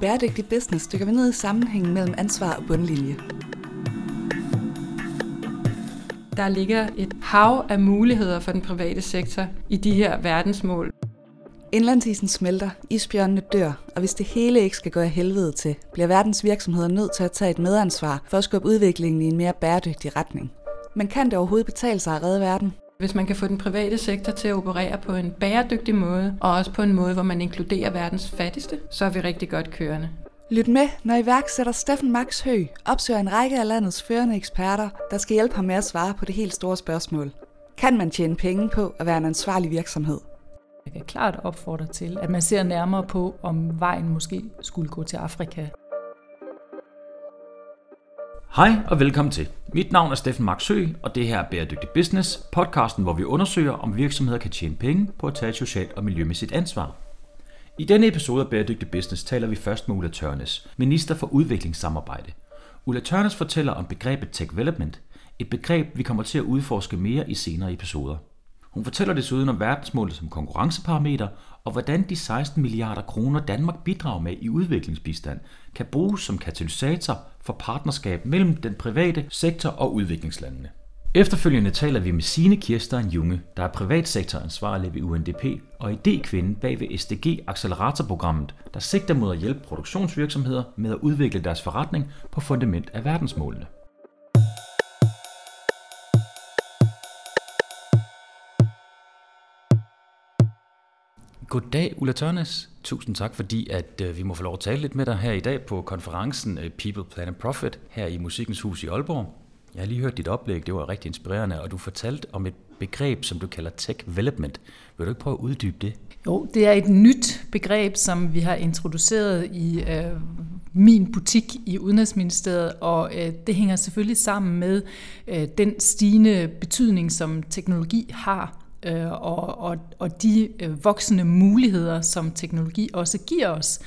Bæredygtig Business dykker vi ned i sammenhængen mellem ansvar og bundlinje. Der ligger et hav af muligheder for den private sektor i de her verdensmål. Indlandsisen smelter, isbjørnene dør, og hvis det hele ikke skal gå af helvede til, bliver verdens virksomheder nødt til at tage et medansvar for at skubbe udviklingen i en mere bæredygtig retning. Men kan det overhovedet betale sig at redde verden? Hvis man kan få den private sektor til at operere på en bæredygtig måde, og også på en måde, hvor man inkluderer verdens fattigste, så er vi rigtig godt kørende. Lyt med, når iværksætter Steffen Max Hø opsøger en række af landets førende eksperter, der skal hjælpe ham med at svare på det helt store spørgsmål. Kan man tjene penge på at være en ansvarlig virksomhed? Jeg kan klart opfordre til, at man ser nærmere på, om vejen måske skulle gå til Afrika. Hej og velkommen til. Mit navn er Steffen Max og det her er Bæredygtig Business, podcasten, hvor vi undersøger, om virksomheder kan tjene penge på at tage et socialt og miljømæssigt ansvar. I denne episode af Bæredygtig Business taler vi først med Ulla Tørnes, minister for udviklingssamarbejde. Ulla Tørnes fortæller om begrebet tech development, et begreb, vi kommer til at udforske mere i senere episoder. Hun fortæller desuden om verdensmålet som konkurrenceparameter, og hvordan de 16 milliarder kroner Danmark bidrager med i udviklingsbistand, kan bruges som katalysator for partnerskab mellem den private sektor og udviklingslandene. Efterfølgende taler vi med Sine Kirstein Junge, der er privatsektoransvarlig ved UNDP og idékvinde bag ved SDG Acceleratorprogrammet, der sigter mod at hjælpe produktionsvirksomheder med at udvikle deres forretning på fundament af verdensmålene. Goddag Ulla Tørnes. Tusind tak fordi at øh, vi må få lov at tale lidt med dig her i dag på konferencen øh, People, Planet Profit her i Musikkens Hus i Aalborg. Jeg har lige hørt dit oplæg, det var rigtig inspirerende, og du fortalte om et begreb, som du kalder tech development. Vil du ikke prøve at uddybe det? Jo, det er et nyt begreb, som vi har introduceret i øh, min butik i Udenrigsministeriet, og øh, det hænger selvfølgelig sammen med øh, den stigende betydning, som teknologi har øh, og, og, og de øh, voksende muligheder, som teknologi også giver os.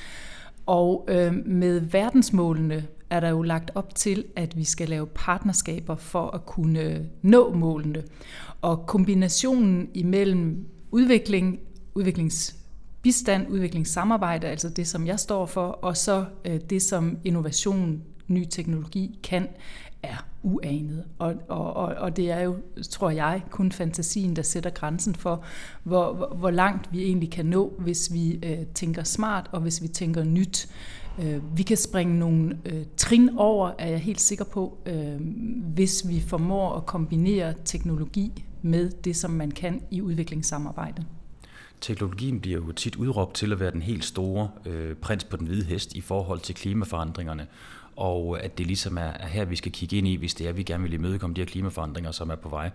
Og øh, med verdensmålene er der jo lagt op til, at vi skal lave partnerskaber for at kunne nå målene. Og kombinationen imellem udvikling, udviklingsbistand, udviklingssamarbejde, altså det, som jeg står for, og så øh, det, som innovation, ny teknologi kan, er uanet. Og, og, og, og det er jo, tror jeg, kun fantasien, der sætter grænsen for, hvor, hvor, hvor langt vi egentlig kan nå, hvis vi øh, tænker smart og hvis vi tænker nyt. Øh, vi kan springe nogle øh, trin over, er jeg helt sikker på, øh, hvis vi formår at kombinere teknologi med det, som man kan i udviklingssamarbejde. Teknologien bliver jo tit udråbt til at være den helt store øh, prins på den hvide hest i forhold til klimaforandringerne og at det ligesom er her, vi skal kigge ind i, hvis det er, at vi gerne vil imødekomme de her klimaforandringer, som er på vej.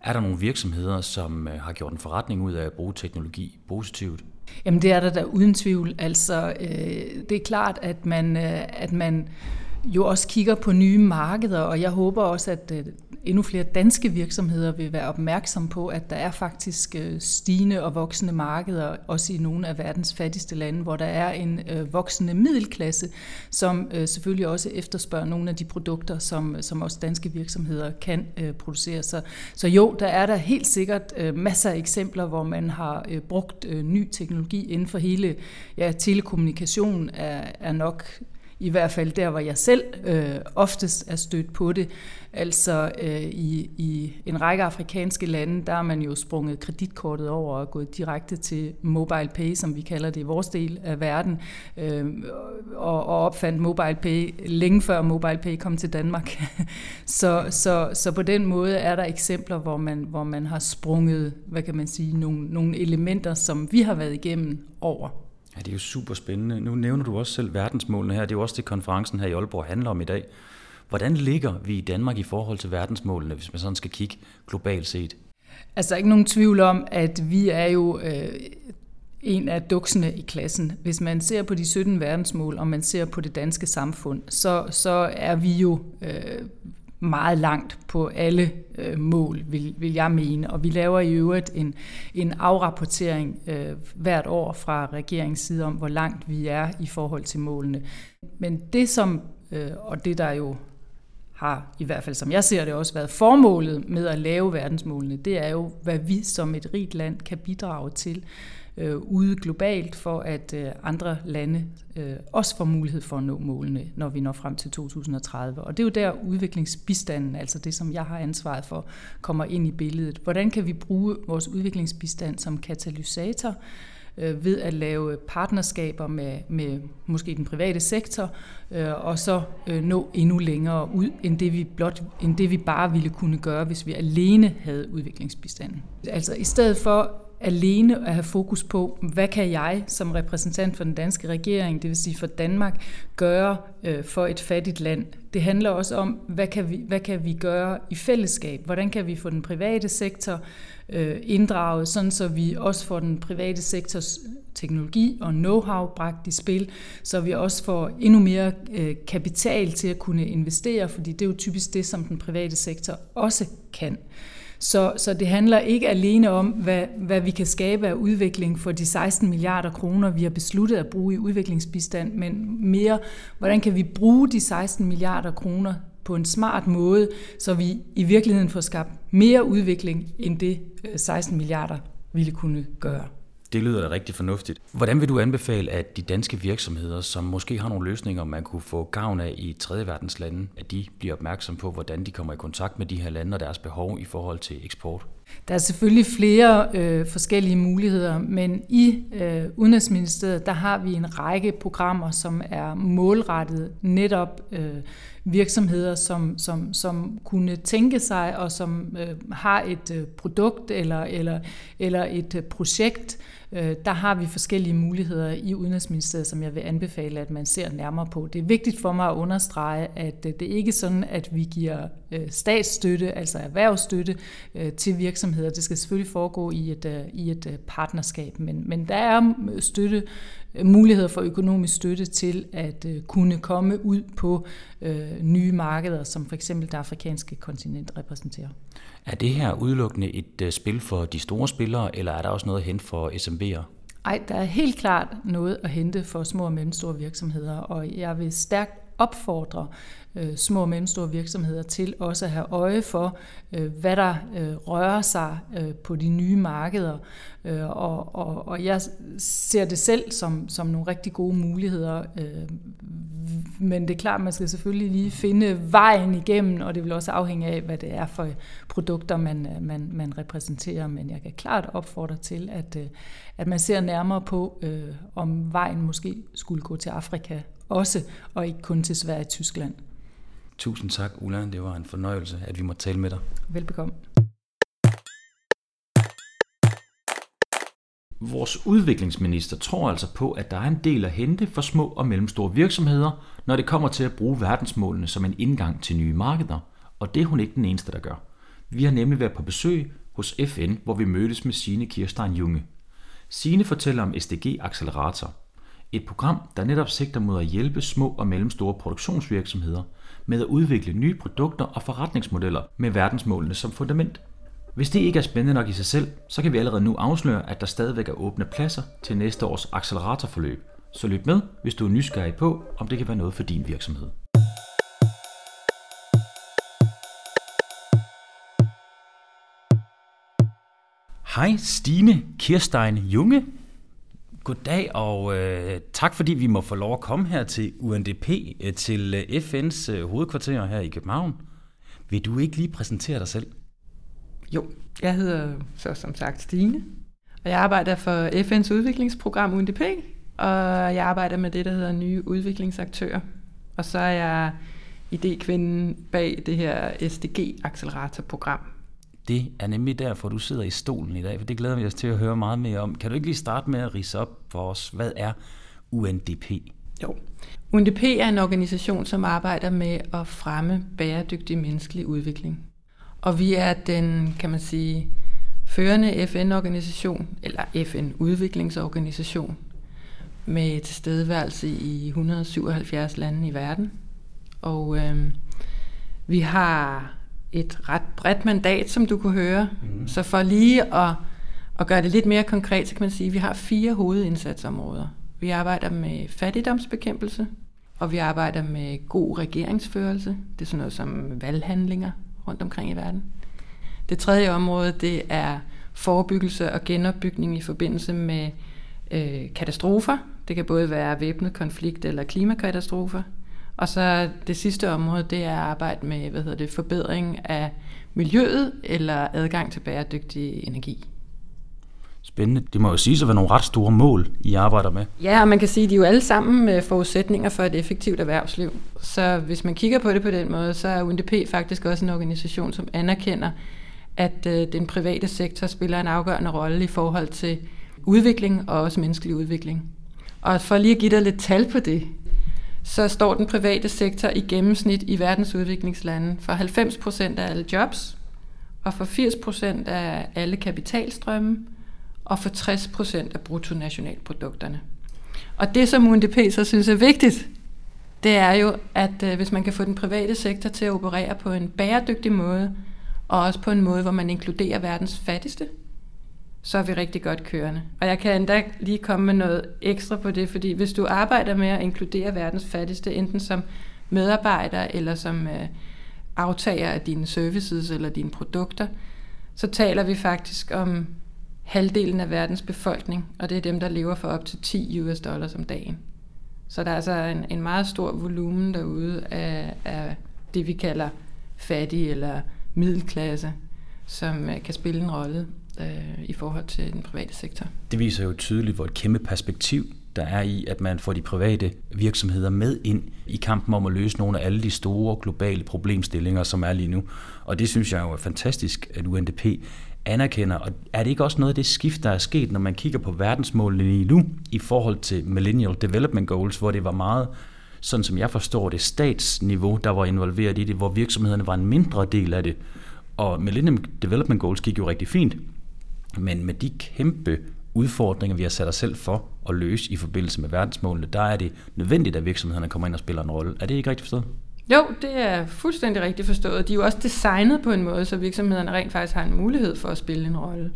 Er der nogle virksomheder, som øh, har gjort en forretning ud af at bruge teknologi positivt? Jamen det er der da uden tvivl. Altså, øh, det er klart, at man, øh, at man jo også kigger på nye markeder, og jeg håber også, at øh, endnu flere danske virksomheder vil være opmærksom på, at der er faktisk øh, stigende og voksende markeder, også i nogle af verdens fattigste lande, hvor der er en øh, voksende middelklasse, som selvfølgelig også efterspørger nogle af de produkter, som, som også danske virksomheder kan producere. Så, så jo, der er der helt sikkert masser af eksempler, hvor man har brugt ny teknologi inden for hele ja, telekommunikation er, er nok i hvert fald der, hvor jeg selv øh, oftest er stødt på det. Altså øh, i, i en række afrikanske lande, der er man jo sprunget kreditkortet over og gået direkte til mobile pay, som vi kalder det i vores del af verden, øh, og, og opfandt mobile pay længe før mobile pay kom til Danmark. så, så, så på den måde er der eksempler, hvor man, hvor man har sprunget, hvad kan man sige, nogle, nogle elementer, som vi har været igennem over. Ja, det er jo super spændende. Nu nævner du også selv verdensmålene her. Det er jo også det, konferencen her i Aalborg handler om i dag. Hvordan ligger vi i Danmark i forhold til verdensmålene, hvis man sådan skal kigge globalt set? Altså ikke nogen tvivl om, at vi er jo øh, en af duksene i klassen. Hvis man ser på de 17 verdensmål, og man ser på det danske samfund, så, så er vi jo øh, meget langt på alle øh, mål, vil, vil jeg mene. Og vi laver i øvrigt en, en afrapportering øh, hvert år fra regeringens side om, hvor langt vi er i forhold til målene. Men det som, øh, og det der jo har, i hvert fald som jeg ser det, også været formålet med at lave verdensmålene, det er jo, hvad vi som et rigt land kan bidrage til øh, ude globalt, for at øh, andre lande øh, også får mulighed for at nå målene, når vi når frem til 2030. Og det er jo der udviklingsbistanden, altså det, som jeg har ansvaret for, kommer ind i billedet. Hvordan kan vi bruge vores udviklingsbistand som katalysator øh, ved at lave partnerskaber med, med måske den private sektor, øh, og så øh, nå endnu længere ud, end det, vi blot, end det vi bare ville kunne gøre, hvis vi alene havde udviklingsbistanden. Altså i stedet for alene at have fokus på, hvad kan jeg som repræsentant for den danske regering, det vil sige for Danmark, gøre øh, for et fattigt land. Det handler også om, hvad kan, vi, hvad kan vi gøre i fællesskab? Hvordan kan vi få den private sektor øh, inddraget, sådan så vi også får den private sektors teknologi og know-how bragt i spil, så vi også får endnu mere øh, kapital til at kunne investere, fordi det er jo typisk det, som den private sektor også kan. Så, så det handler ikke alene om, hvad, hvad vi kan skabe af udvikling for de 16 milliarder kroner, vi har besluttet at bruge i udviklingsbistand, men mere, hvordan kan vi bruge de 16 milliarder kroner på en smart måde, så vi i virkeligheden får skabt mere udvikling, end det øh, 16 milliarder ville kunne gøre. Det lyder da rigtig fornuftigt. Hvordan vil du anbefale, at de danske virksomheder, som måske har nogle løsninger, man kunne få gavn af i tredje verdens lande, at de bliver opmærksom på, hvordan de kommer i kontakt med de her lande og deres behov i forhold til eksport? Der er selvfølgelig flere øh, forskellige muligheder, men i øh, Udenrigsministeriet, der har vi en række programmer, som er målrettet netop øh, virksomheder, som, som, som kunne tænke sig og som øh, har et øh, produkt eller, eller, eller et øh, projekt, Øh, der har vi forskellige muligheder i Udenrigsministeriet, som jeg vil anbefale, at man ser nærmere på. Det er vigtigt for mig at understrege, at øh, det er ikke sådan, at vi giver øh, statsstøtte, altså erhvervsstøtte øh, til virksomheder. Det skal selvfølgelig foregå i et, i et partnerskab, men, men der er støtte muligheder for økonomisk støtte til at kunne komme ud på nye markeder, som for eksempel det afrikanske kontinent repræsenterer. Er det her udelukkende et øh, spil for de store spillere, eller er der også noget at hente for SMB'er? Ej, der er helt klart noget at hente for små og mellemstore virksomheder, og jeg vil stærkt opfordre øh, små og mellemstore virksomheder til også at have øje for, øh, hvad der øh, rører sig øh, på de nye markeder. Øh, og, og, og jeg ser det selv som, som nogle rigtig gode muligheder. Øh, men det er klart, man skal selvfølgelig lige finde vejen igennem, og det vil også afhænge af, hvad det er for produkter, man, øh, man, man repræsenterer. Men jeg kan klart opfordre til, at, øh, at man ser nærmere på, øh, om vejen måske skulle gå til Afrika også, og ikke kun til Sverige og Tyskland. Tusind tak, Ulla. Det var en fornøjelse, at vi måtte tale med dig. Velbekomme. Vores udviklingsminister tror altså på, at der er en del at hente for små og mellemstore virksomheder, når det kommer til at bruge verdensmålene som en indgang til nye markeder. Og det er hun ikke den eneste, der gør. Vi har nemlig været på besøg hos FN, hvor vi mødtes med Sine Kirstein Junge. Sine fortæller om SDG Accelerator, et program, der netop sigter mod at hjælpe små og mellemstore produktionsvirksomheder med at udvikle nye produkter og forretningsmodeller med verdensmålene som fundament. Hvis det ikke er spændende nok i sig selv, så kan vi allerede nu afsløre, at der stadigvæk er åbne pladser til næste års acceleratorforløb. Så lyt med, hvis du er nysgerrig på, om det kan være noget for din virksomhed. Hej Stine Kirstein Junge. Goddag og øh, tak fordi vi må få lov at komme her til UNDP, øh, til øh, FN's øh, hovedkvarter her i København. Vil du ikke lige præsentere dig selv? Jo, jeg hedder så som sagt Stine, og jeg arbejder for FN's udviklingsprogram UNDP, og jeg arbejder med det, der hedder nye udviklingsaktører. Og så er jeg idékvinden bag det her SDG-acceleratorprogram, det er nemlig derfor, du sidder i stolen i dag, for det glæder vi os til at høre meget mere om. Kan du ikke lige starte med at rise op for os, hvad er UNDP? Jo. UNDP er en organisation, som arbejder med at fremme bæredygtig menneskelig udvikling. Og vi er den, kan man sige, førende FN-organisation, eller FN-udviklingsorganisation, med tilstedeværelse i 177 lande i verden. Og øh, vi har et ret bredt mandat, som du kunne høre. Mm. Så for lige at, at gøre det lidt mere konkret, så kan man sige, at vi har fire hovedindsatsområder. Vi arbejder med fattigdomsbekæmpelse, og vi arbejder med god regeringsførelse. Det er sådan noget som valghandlinger rundt omkring i verden. Det tredje område, det er forebyggelse og genopbygning i forbindelse med øh, katastrofer. Det kan både være væbnet konflikt eller klimakatastrofer. Og så det sidste område, det er at arbejde med hvad hedder det, forbedring af miljøet eller adgang til bæredygtig energi. Spændende. Det må jo sige at være nogle ret store mål, I arbejder med. Ja, og man kan sige, at de er jo alle sammen med forudsætninger for et effektivt erhvervsliv. Så hvis man kigger på det på den måde, så er UNDP faktisk også en organisation, som anerkender, at øh, den private sektor spiller en afgørende rolle i forhold til udvikling og også menneskelig udvikling. Og for lige at give dig lidt tal på det, så står den private sektor i gennemsnit i verdens udviklingslande for 90 procent af alle jobs, og for 80 procent af alle kapitalstrømme, og for 60 procent af bruttonationalprodukterne. Og det, som UNDP så synes er vigtigt, det er jo, at øh, hvis man kan få den private sektor til at operere på en bæredygtig måde, og også på en måde, hvor man inkluderer verdens fattigste, så er vi rigtig godt kørende. Og jeg kan endda lige komme med noget ekstra på det, fordi hvis du arbejder med at inkludere verdens fattigste, enten som medarbejder eller som øh, aftager af dine services eller dine produkter, så taler vi faktisk om halvdelen af verdens befolkning, og det er dem, der lever for op til 10 US dollars om dagen. Så der er altså en, en meget stor volumen derude af, af det, vi kalder fattig eller middelklasse, som øh, kan spille en rolle øh, i forhold til den private sektor. Det viser jo tydeligt, hvor et kæmpe perspektiv der er i, at man får de private virksomheder med ind i kampen om at løse nogle af alle de store globale problemstillinger, som er lige nu. Og det synes jeg jo er fantastisk, at UNDP anerkender. Og er det ikke også noget af det skift, der er sket, når man kigger på verdensmålene lige nu, i forhold til Millennial Development Goals, hvor det var meget, sådan som jeg forstår det, statsniveau, der var involveret i det, hvor virksomhederne var en mindre del af det. Og Millennium Development Goals gik jo rigtig fint, men med de kæmpe udfordringer, vi har sat os selv for at løse i forbindelse med verdensmålene, der er det nødvendigt, at virksomhederne kommer ind og spiller en rolle. Er det ikke rigtigt forstået? Jo, det er fuldstændig rigtigt forstået. De er jo også designet på en måde, så virksomhederne rent faktisk har en mulighed for at spille en rolle.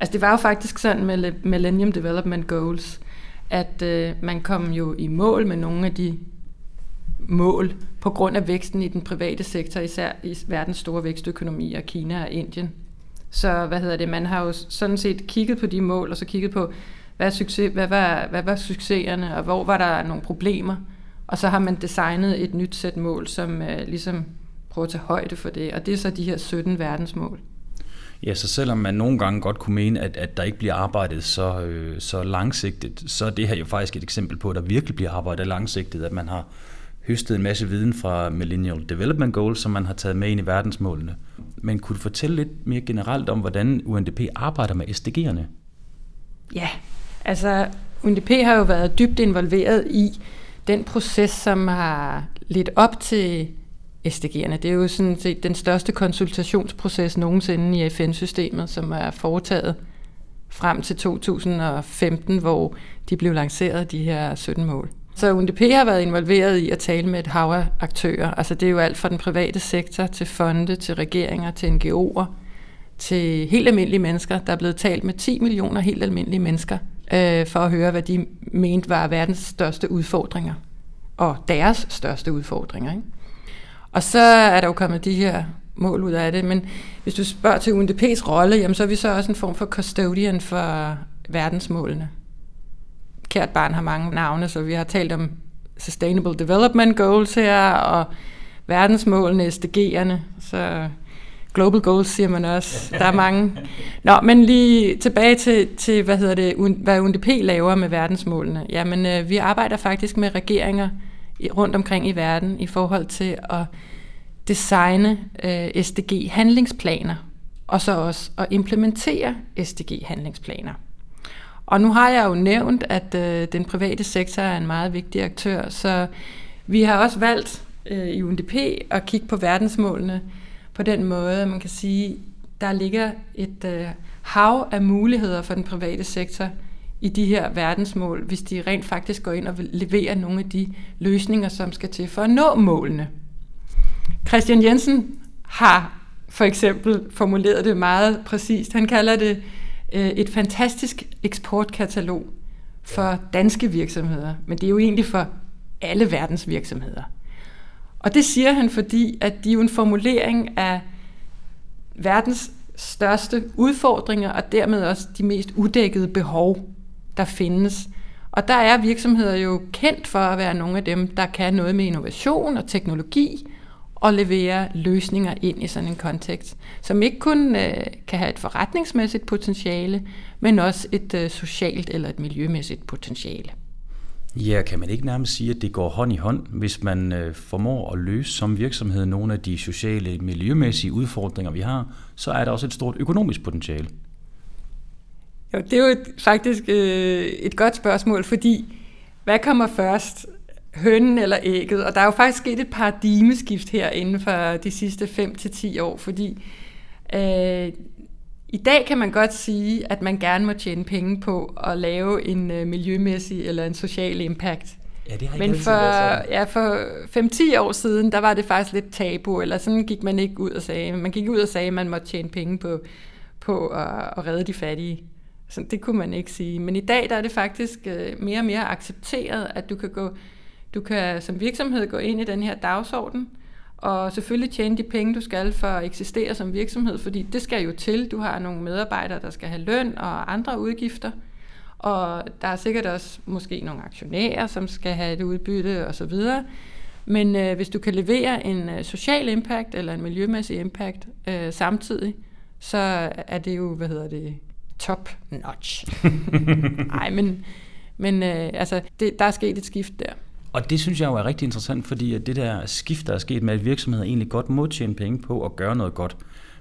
Altså det var jo faktisk sådan med Millennium Development Goals, at øh, man kom jo i mål med nogle af de mål på grund af væksten i den private sektor, især i verdens store vækstøkonomier, Kina og Indien. Så hvad hedder det, man har jo sådan set kigget på de mål, og så kigget på, hvad, succes, hvad, var, hvad var succeserne, og hvor var der nogle problemer. Og så har man designet et nyt sæt mål, som øh, ligesom prøver at tage højde for det, og det er så de her 17 verdensmål. Ja, så selvom man nogle gange godt kunne mene, at, at der ikke bliver arbejdet så, øh, så langsigtet, så er det her jo faktisk et eksempel på, at der virkelig bliver arbejdet langsigtet, at man har høstet en masse viden fra Millennial Development Goals, som man har taget med ind i verdensmålene. Men kunne du fortælle lidt mere generelt om, hvordan UNDP arbejder med SDG'erne? Ja, altså UNDP har jo været dybt involveret i den proces, som har lidt op til SDG'erne. Det er jo sådan set den største konsultationsproces nogensinde i FN-systemet, som er foretaget frem til 2015, hvor de blev lanceret, de her 17 mål. Så UNDP har været involveret i at tale med et hav af aktører. Altså det er jo alt fra den private sektor til fonde, til regeringer, til NGO'er, til helt almindelige mennesker. Der er blevet talt med 10 millioner helt almindelige mennesker øh, for at høre, hvad de mente var verdens største udfordringer. Og deres største udfordringer. Ikke? Og så er der jo kommet de her mål ud af det. Men hvis du spørger til UNDP's rolle, jamen, så er vi så også en form for custodian for verdensmålene kært barn har mange navne, så vi har talt om Sustainable Development Goals her, og verdensmålene, SDG'erne, så Global Goals siger man også. Der er mange. Nå, men lige tilbage til, til hvad hedder det, hvad UNDP laver med verdensmålene. Jamen, øh, vi arbejder faktisk med regeringer rundt omkring i verden i forhold til at designe øh, SDG-handlingsplaner, og så også at implementere SDG-handlingsplaner. Og nu har jeg jo nævnt, at øh, den private sektor er en meget vigtig aktør, så vi har også valgt øh, i UNDP at kigge på verdensmålene på den måde, at man kan sige, der ligger et øh, hav af muligheder for den private sektor i de her verdensmål, hvis de rent faktisk går ind og leverer nogle af de løsninger, som skal til for at nå målene. Christian Jensen har for eksempel formuleret det meget præcist. Han kalder det et fantastisk eksportkatalog for danske virksomheder, men det er jo egentlig for alle verdens virksomheder. Og det siger han, fordi at de er jo en formulering af verdens største udfordringer, og dermed også de mest uddækkede behov. der findes. Og der er virksomheder jo kendt for at være nogle af dem, der kan noget med innovation og teknologi, og levere løsninger ind i sådan en kontekst, som ikke kun øh, kan have et forretningsmæssigt potentiale, men også et øh, socialt eller et miljømæssigt potentiale. Ja, kan man ikke nærmest sige, at det går hånd i hånd, hvis man øh, formår at løse som virksomhed nogle af de sociale, miljømæssige udfordringer, vi har, så er der også et stort økonomisk potentiale. Jo, det er jo et, faktisk øh, et godt spørgsmål, fordi hvad kommer først? Hønnen eller ægget? Og der er jo faktisk sket et paradigmeskift her inden for de sidste 5-10 år, fordi øh, i dag kan man godt sige, at man gerne må tjene penge på at lave en øh, miljømæssig eller en social impact. Ja, det har Men for, ja, for 5-10 år siden, der var det faktisk lidt tabu, eller sådan gik man ikke ud og sagde. Man gik ud og sagde, at man måtte tjene penge på, på at, at redde de fattige. Så det kunne man ikke sige. Men i dag der er det faktisk øh, mere og mere accepteret, at du kan, gå, du kan som virksomhed gå ind i den her dagsorden, og selvfølgelig tjene de penge, du skal for at eksistere som virksomhed, fordi det skal jo til. Du har nogle medarbejdere, der skal have løn og andre udgifter. Og der er sikkert også måske nogle aktionærer, som skal have et udbytte osv. Men øh, hvis du kan levere en øh, social impact eller en miljømæssig impact øh, samtidig, så er det jo, hvad hedder det, top notch. Nej, men, men øh, altså, det, der er sket et skift der. Og det synes jeg jo er rigtig interessant, fordi at det der skift, der er sket med, at virksomheder egentlig godt må tjene penge på at gøre noget godt.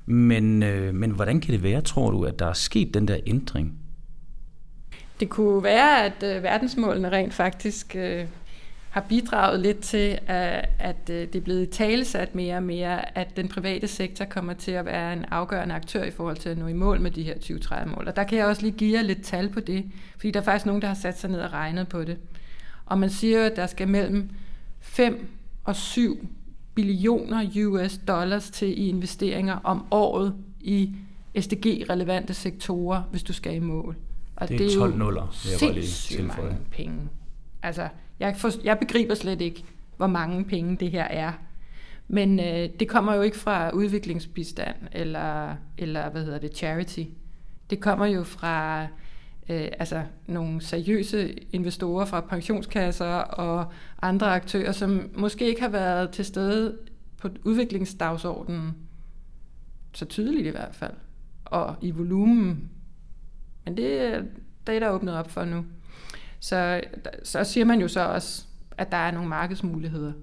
Men, øh, men hvordan kan det være, tror du, at der er sket den der ændring? Det kunne være, at øh, verdensmålene rent faktisk øh, har bidraget lidt til, at, at øh, det er blevet talesat mere og mere, at den private sektor kommer til at være en afgørende aktør i forhold til at nå i mål med de her 2030-mål. Og der kan jeg også lige give jer lidt tal på det, fordi der er faktisk nogen, der har sat sig ned og regnet på det. Og man siger, at der skal mellem 5 og 7 billioner US dollars til i investeringer om året i SDG-relevante sektorer, hvis du skal i mål. Og det er, det er 12 nuller, jeg var lige tilføje. penge. Altså, jeg, for, jeg begriber slet ikke, hvor mange penge det her er. Men øh, det kommer jo ikke fra udviklingsbistand eller, eller hvad hedder det, charity. Det kommer jo fra øh, altså nogle seriøse investorer fra pensionskasser og andre aktører, som måske ikke har været til stede på udviklingsdagsordenen, så tydeligt i hvert fald, og i volumen. Men det, det er der åbnet op for nu. Så, så siger man jo så også, at der er nogle markedsmuligheder.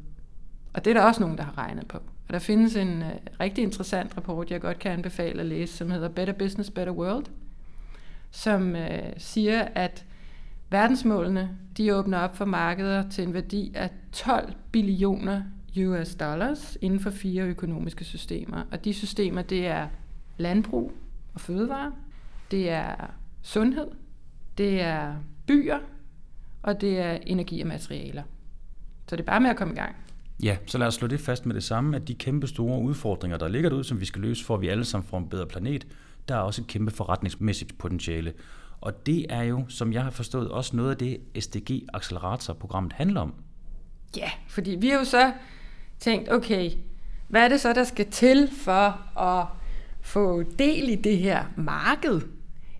Og det er der også nogen, der har regnet på. Og der findes en uh, rigtig interessant rapport, jeg godt kan anbefale at læse, som hedder Better Business, Better World, som øh, siger, at verdensmålene, de åbner op for markeder til en værdi af 12 billioner US dollars inden for fire økonomiske systemer. Og de systemer, det er landbrug og fødevare, det er sundhed, det er byer, og det er energi og materialer. Så det er bare med at komme i gang. Ja, så lad os slå det fast med det samme, at de kæmpe store udfordringer, der ligger derude, som vi skal løse, for at vi alle sammen får en bedre planet, der er også et kæmpe forretningsmæssigt potentiale. Og det er jo, som jeg har forstået, også noget af det SDG Accelerator-programmet handler om. Ja, fordi vi har jo så tænkt, okay, hvad er det så, der skal til for at få del i det her marked?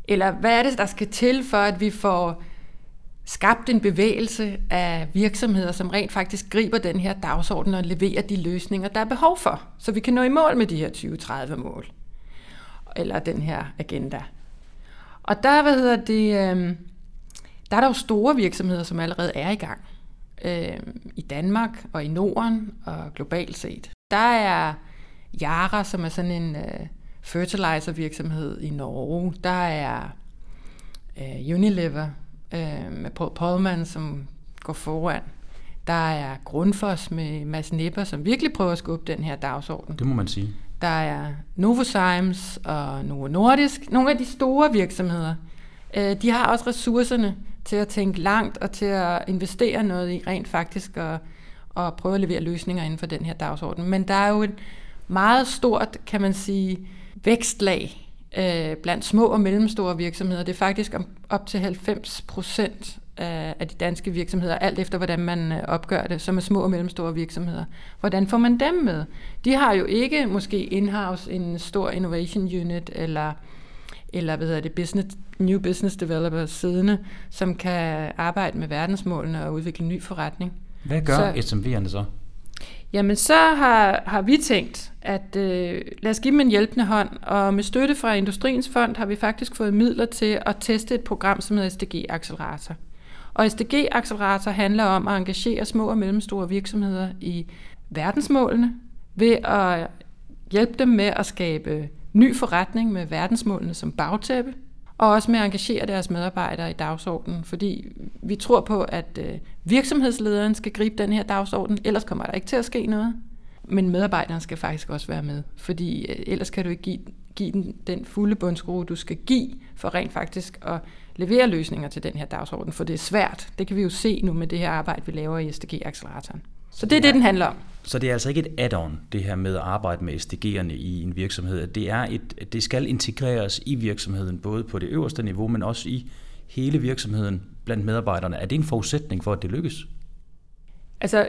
Eller hvad er det, der skal til for, at vi får skabt en bevægelse af virksomheder, som rent faktisk griber den her dagsorden og leverer de løsninger, der er behov for, så vi kan nå i mål med de her 2030-mål, eller den her agenda. Og der, hvad hedder det, øh, der er der jo store virksomheder, som allerede er i gang. Øh, I Danmark og i Norden og globalt set. Der er Yara, som er sådan en øh, fertilizer virksomhed i Norge. Der er øh, Unilever, øh, med Paul Polman, som går foran. Der er Grundfos med Mads Nipper, som virkelig prøver at skubbe den her dagsorden. Det må man sige. Der er Novozymes og Novo Nordisk, nogle af de store virksomheder. Øh, de har også ressourcerne til at tænke langt og til at investere noget i rent faktisk og, og prøve at levere løsninger inden for den her dagsorden. Men der er jo et meget stort, kan man sige, vækstlag øh, blandt små og mellemstore virksomheder. Det er faktisk op til 90 procent af de danske virksomheder, alt efter hvordan man øh, opgør det, som er små og mellemstore virksomheder. Hvordan får man dem med? De har jo ikke måske in-house en stor innovation unit, eller, eller hvad hedder det, business, new business developers siddende, som kan arbejde med verdensmålene og udvikle ny forretning. Hvad gør så, SMV'erne så? Jamen, så har, har vi tænkt, at øh, lad os give dem en hjælpende hånd, og med støtte fra Industriens Fond har vi faktisk fået midler til at teste et program, som hedder SDG Accelerator. Og SDG Accelerator handler om at engagere små og mellemstore virksomheder i verdensmålene ved at hjælpe dem med at skabe ny forretning med verdensmålene som bagtæppe, og også med at engagere deres medarbejdere i dagsordenen, fordi vi tror på, at øh, virksomhedslederen skal gribe den her dagsorden, ellers kommer der ikke til at ske noget. Men medarbejderne skal faktisk også være med, fordi øh, ellers kan du ikke give, give den den fulde bundskrue, du skal give for rent faktisk at levere løsninger til den her dagsorden, for det er svært. Det kan vi jo se nu med det her arbejde, vi laver i SDG-acceleratoren. Så det er det, den handler om. Så det er altså ikke et add-on, det her med at arbejde med SDG'erne i en virksomhed. Det, er et, det skal integreres i virksomheden, både på det øverste niveau, men også i hele virksomheden blandt medarbejderne. Er det en forudsætning for, at det lykkes? Altså,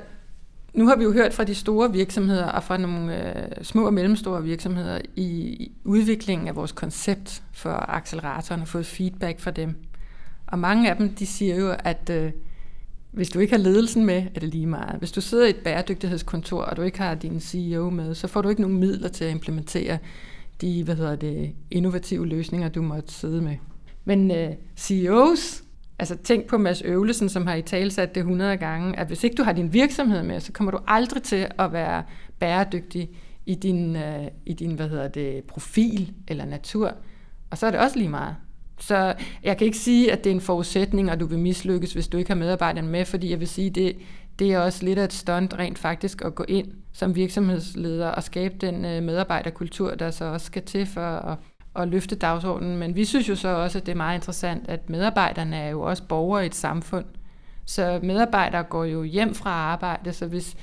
nu har vi jo hørt fra de store virksomheder og fra nogle øh, små og mellemstore virksomheder i, i udviklingen af vores koncept for acceleratoren og fået feedback fra dem. Og mange af dem, de siger jo, at øh, hvis du ikke har ledelsen med, er det lige meget. Hvis du sidder i et bæredygtighedskontor, og du ikke har din CEO med, så får du ikke nogen midler til at implementere de hvad hedder det, innovative løsninger, du måtte sidde med. Men øh, CEOs, altså tænk på Mads Øvlesen, som har i talsat det 100 gange, at hvis ikke du har din virksomhed med, så kommer du aldrig til at være bæredygtig i din, øh, i din hvad hedder det, profil eller natur. Og så er det også lige meget. Så jeg kan ikke sige, at det er en forudsætning, og du vil mislykkes, hvis du ikke har medarbejderne med, fordi jeg vil sige, det, det er også lidt af et stunt rent faktisk at gå ind som virksomhedsleder og skabe den øh, medarbejderkultur, der så også skal til for at, at løfte dagsordenen. Men vi synes jo så også, at det er meget interessant, at medarbejderne er jo også borgere i et samfund. Så medarbejdere går jo hjem fra arbejde, så hvis,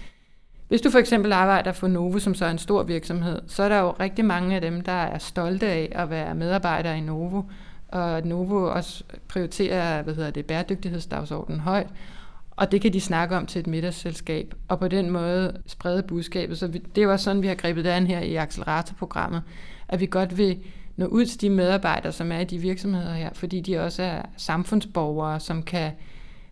hvis du for eksempel arbejder for Novo, som så er en stor virksomhed, så er der jo rigtig mange af dem, der er stolte af at være medarbejdere i Novo og Novo også prioriterer hvad hedder det, bæredygtighedsdagsordenen højt, og det kan de snakke om til et middagsselskab, og på den måde sprede budskabet. Så vi, det er også sådan, vi har grebet det an her i acceleratorprogrammet, at vi godt vil nå ud til de medarbejdere, som er i de virksomheder her, fordi de også er samfundsborgere, som kan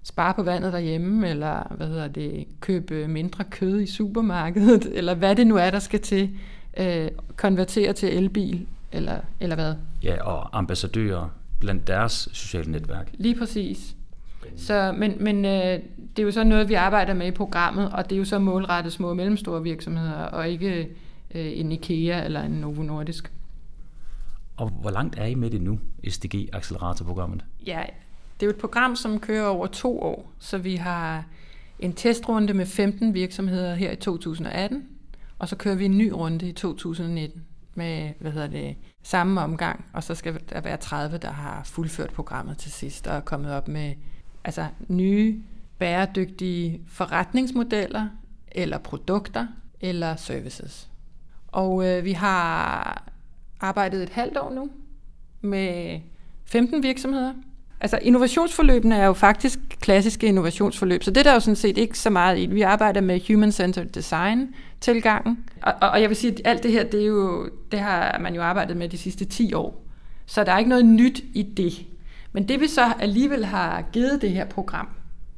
spare på vandet derhjemme, eller hvad hedder det, købe mindre kød i supermarkedet, eller hvad det nu er, der skal til, øh, konvertere til elbil, eller, eller hvad? Ja, og ambassadører blandt deres sociale netværk. Lige præcis. Så, men men øh, det er jo så noget, vi arbejder med i programmet, og det er jo så målrettet små og mellemstore virksomheder, og ikke øh, en IKEA eller en Novo Nordisk. Og hvor langt er I med det nu, SDG Accelerator-programmet? Ja, det er jo et program, som kører over to år, så vi har en testrunde med 15 virksomheder her i 2018, og så kører vi en ny runde i 2019 med hvad hedder det, samme omgang, og så skal der være 30, der har fuldført programmet til sidst og er kommet op med altså, nye bæredygtige forretningsmodeller eller produkter eller services. Og øh, vi har arbejdet et halvt år nu med 15 virksomheder, Altså innovationsforløbene er jo faktisk klassiske innovationsforløb, så det er der jo sådan set ikke så meget i. Vi arbejder med human-centered design tilgangen, og, og jeg vil sige, at alt det her, det, er jo, det har man jo arbejdet med de sidste 10 år. Så der er ikke noget nyt i det. Men det vi så alligevel har givet det her program,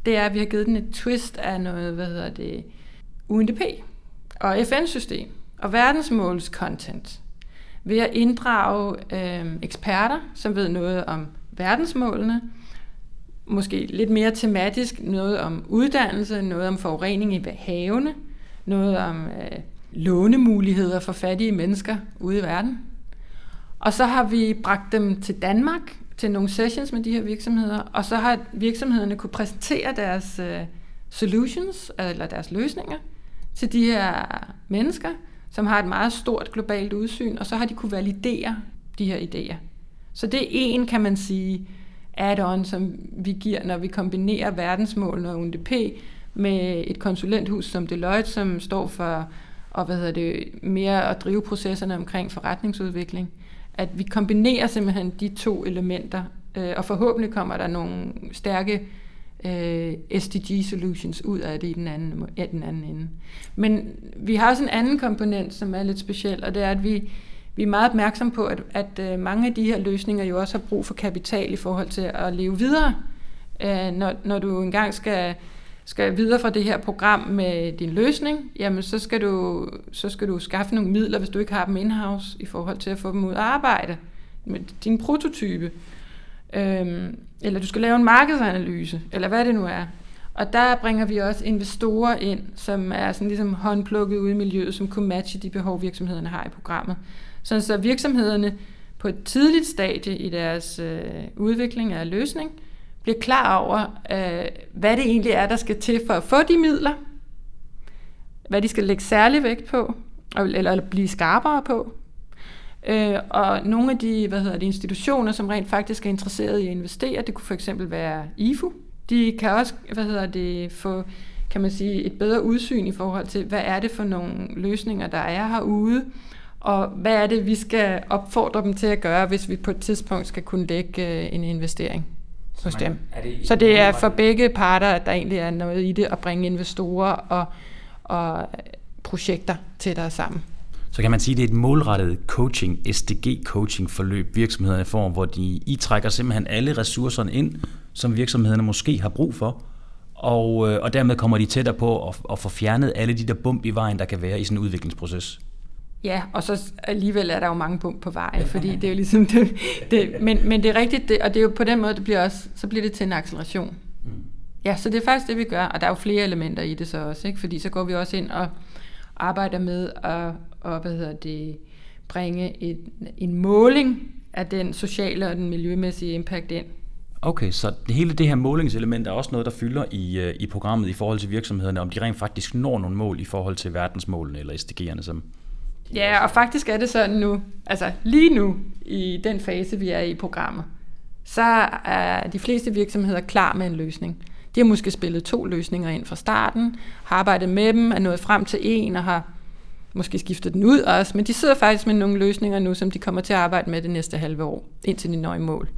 det er, at vi har givet den et twist af noget, hvad hedder det, UNDP og FN-system og verdensmåls content ved at inddrage øh, eksperter, som ved noget om verdensmålene, måske lidt mere tematisk, noget om uddannelse, noget om forurening i havene, noget om øh, lånemuligheder for fattige mennesker ude i verden. Og så har vi bragt dem til Danmark til nogle sessions med de her virksomheder, og så har virksomhederne kunne præsentere deres øh, solutions, eller deres løsninger, til de her mennesker, som har et meget stort globalt udsyn, og så har de kunne validere de her idéer. Så det er en, kan man sige, add-on, som vi giver, når vi kombinerer verdensmålene og UNDP med et konsulenthus som Deloitte, som står for og hvad hedder det, mere at drive processerne omkring forretningsudvikling. At vi kombinerer simpelthen de to elementer, øh, og forhåbentlig kommer der nogle stærke øh, SDG solutions ud af det i den anden, ja, den anden ende. Men vi har også en anden komponent, som er lidt speciel, og det er, at vi vi er meget opmærksom på, at, at øh, mange af de her løsninger jo også har brug for kapital i forhold til at leve videre. Øh, når, når du engang skal, skal videre fra det her program med din løsning, jamen så skal, du, så skal du skaffe nogle midler, hvis du ikke har dem in-house, i forhold til at få dem ud at arbejde med din prototype. Øhm, eller du skal lave en markedsanalyse, eller hvad det nu er. Og der bringer vi også investorer ind, som er sådan ligesom håndplukket ude i miljøet, som kunne matche de behov, virksomhederne har i programmet. Sådan så virksomhederne på et tidligt stadie i deres øh, udvikling af løsning bliver klar over, øh, hvad det egentlig er, der skal til for at få de midler, hvad de skal lægge særlig vægt på, eller, eller blive skarpere på, Øh, og nogle af de hvad hedder det, institutioner, som rent faktisk er interesseret i at investere, det kunne for eksempel være IFU. De kan også hvad hedder det, få kan man sige, et bedre udsyn i forhold til, hvad er det for nogle løsninger, der er herude, og hvad er det, vi skal opfordre dem til at gøre, hvis vi på et tidspunkt skal kunne lægge øh, en investering hos dem. Er det Så det er for begge parter, at der egentlig er noget i det at bringe investorer og, og projekter tættere sammen. Så kan man sige, at det er et målrettet coaching, SDG-coaching forløb, virksomhederne får, hvor de I trækker simpelthen alle ressourcerne ind, som virksomhederne måske har brug for, og, øh, og dermed kommer de tættere på at, at få fjernet alle de der bump i vejen, der kan være i sådan en udviklingsproces. Ja, og så alligevel er der jo mange bump på vejen, fordi det er jo ligesom det, det men, men det er rigtigt, det, og det er jo på den måde, det bliver også, så bliver det til en acceleration. Mm. Ja, så det er faktisk det, vi gør, og der er jo flere elementer i det så også, ikke? fordi så går vi også ind og arbejder med at og, hvad hedder det, bringe et, en måling af den sociale og den miljømæssige impact ind. Okay, så hele det her målingselement er også noget, der fylder i, øh, i programmet i forhold til virksomhederne, om de rent faktisk når nogle mål i forhold til verdensmålene eller SDG'erne, som Ja, og faktisk er det sådan nu, altså lige nu i den fase, vi er i programmet, så er de fleste virksomheder klar med en løsning. De har måske spillet to løsninger ind fra starten, har arbejdet med dem, er nået frem til en og har måske skiftet den ud også, men de sidder faktisk med nogle løsninger nu, som de kommer til at arbejde med det næste halve år, indtil de når i mål.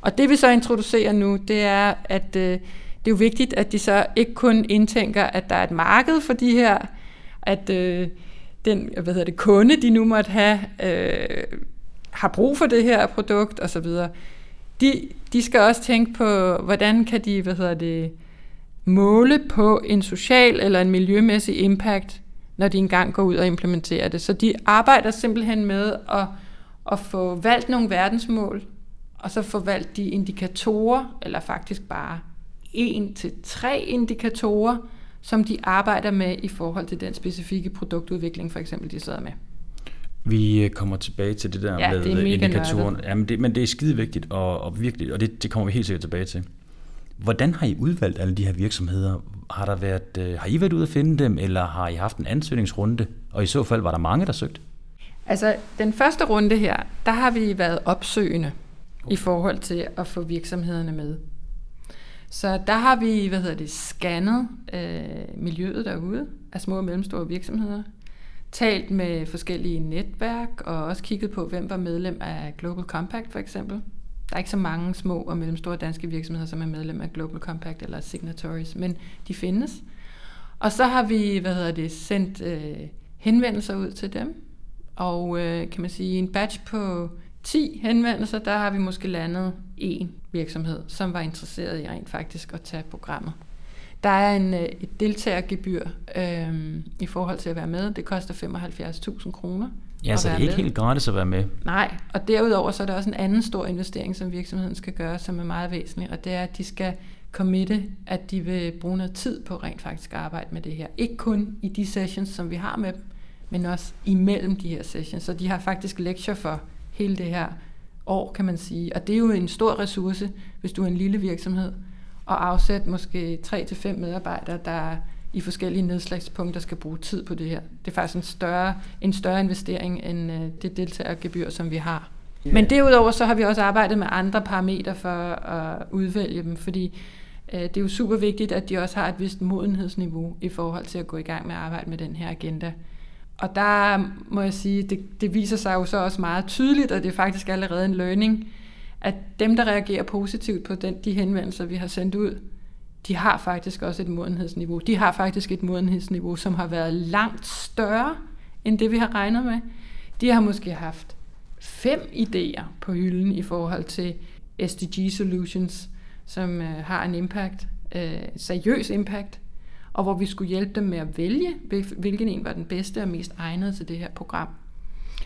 Og det vi så introducerer nu, det er, at øh, det er jo vigtigt, at de så ikke kun indtænker, at der er et marked for de her, at øh, den hvad hedder det, kunde, de nu måtte have, øh, har brug for det her produkt osv. De, de skal også tænke på, hvordan kan de hvad hedder det, måle på en social eller en miljømæssig impact når de engang går ud og implementerer det. Så de arbejder simpelthen med at, at få valgt nogle verdensmål, og så få valgt de indikatorer, eller faktisk bare en til tre indikatorer, som de arbejder med i forhold til den specifikke produktudvikling, for eksempel, de sidder med. Vi øh, kommer tilbage til det der ja, med det indikatoren. Jamen det, men det er skide vigtigt, og, og, virkelig, og det, det kommer vi helt sikkert tilbage til. Hvordan har I udvalgt alle de her virksomheder? Har, der været, øh, har I været ude at finde dem, eller har I haft en ansøgningsrunde? Og i så fald var der mange, der søgte? Altså, den første runde her, der har vi været opsøgende okay. i forhold til at få virksomhederne med. Så der har vi, hvad hedder det, scannet øh, miljøet derude af små og mellemstore virksomheder, talt med forskellige netværk og også kigget på, hvem var medlem af Global Compact for eksempel. Der er ikke så mange små og mellemstore danske virksomheder, som er medlem af Global Compact eller Signatories, men de findes. Og så har vi, hvad hedder det, sendt øh, henvendelser ud til dem. Og øh, kan man sige, en batch på 10 henvendelser, der har vi måske landet en virksomhed, som var interesseret i rent faktisk at tage programmet. Der er en, øh, et deltagergebyr øh, i forhold til at være med. Det koster 75.000 kroner. Ja, så det er ikke med. helt gratis at være med. Nej, og derudover så er der også en anden stor investering, som virksomheden skal gøre, som er meget væsentlig, og det er, at de skal committe, at de vil bruge noget tid på rent faktisk at arbejde med det her. Ikke kun i de sessions, som vi har med dem, men også imellem de her sessions. Så de har faktisk lektier for hele det her år, kan man sige. Og det er jo en stor ressource, hvis du er en lille virksomhed, og afsætte måske 3-5 medarbejdere, der i forskellige nedslagspunkter skal bruge tid på det her. Det er faktisk en større, en større investering end øh, det deltagergebyr, som vi har. Yeah. Men derudover så har vi også arbejdet med andre parametre for at udvælge dem, fordi øh, det er jo super vigtigt, at de også har et vist modenhedsniveau i forhold til at gå i gang med at arbejde med den her agenda. Og der må jeg sige, det, det viser sig jo så også meget tydeligt, og det er faktisk allerede en learning, at dem, der reagerer positivt på den, de henvendelser, vi har sendt ud, de har faktisk også et modenhedsniveau. De har faktisk et modenhedsniveau, som har været langt større end det, vi har regnet med. de har måske haft fem idéer på hylden i forhold til SDG Solutions, som øh, har en impact, øh, seriøs impact, og hvor vi skulle hjælpe dem med at vælge, hvilken en var den bedste og mest egnede til det her program.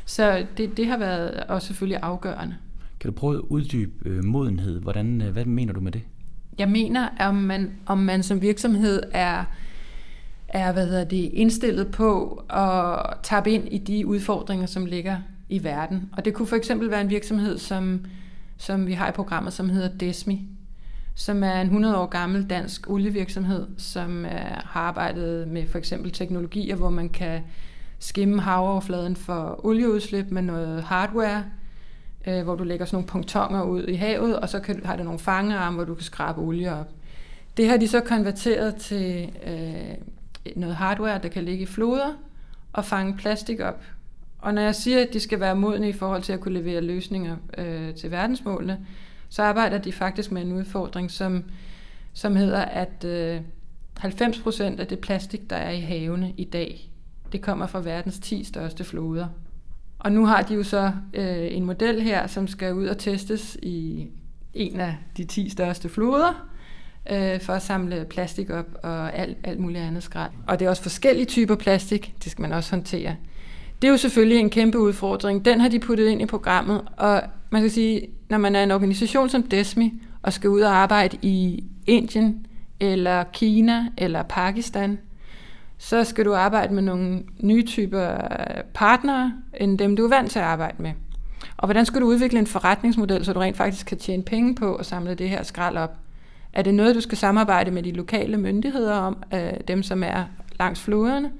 Så det, det har været også selvfølgelig afgørende. Kan du prøve at uddybe øh, modenhed? Hvordan, øh, hvad mener du med det? Jeg mener, om man, om man som virksomhed er, er hvad hedder det, indstillet på at tappe ind i de udfordringer, som ligger i verden. Og det kunne for eksempel være en virksomhed, som, som vi har i programmet, som hedder Desmi, som er en 100 år gammel dansk olievirksomhed, som er, har arbejdet med for eksempel teknologier, hvor man kan skimme havoverfladen for olieudslip med noget hardware, øh, hvor du lægger sådan nogle punktonger ud i havet, og så kan, har du nogle fangearme, hvor du kan skrabe olie op. Det har de så konverteret til øh, noget hardware, der kan ligge i floder og fange plastik op. Og når jeg siger, at de skal være modne i forhold til at kunne levere løsninger øh, til verdensmålene, så arbejder de faktisk med en udfordring, som, som hedder, at øh, 90 procent af det plastik, der er i havene i dag, det kommer fra verdens 10 største floder. Og nu har de jo så øh, en model her, som skal ud og testes i en af de 10 største floder, øh, for at samle plastik op og alt, alt muligt andet skrald. Og det er også forskellige typer plastik, det skal man også håndtere. Det er jo selvfølgelig en kæmpe udfordring. Den har de puttet ind i programmet, og man kan sige, når man er en organisation som Desmi, og skal ud og arbejde i Indien, eller Kina, eller Pakistan, så skal du arbejde med nogle nye typer partnere, end dem du er vant til at arbejde med. Og hvordan skal du udvikle en forretningsmodel, så du rent faktisk kan tjene penge på at samle det her skrald op? Er det noget, du skal samarbejde med de lokale myndigheder om, øh, dem som er langs floderne?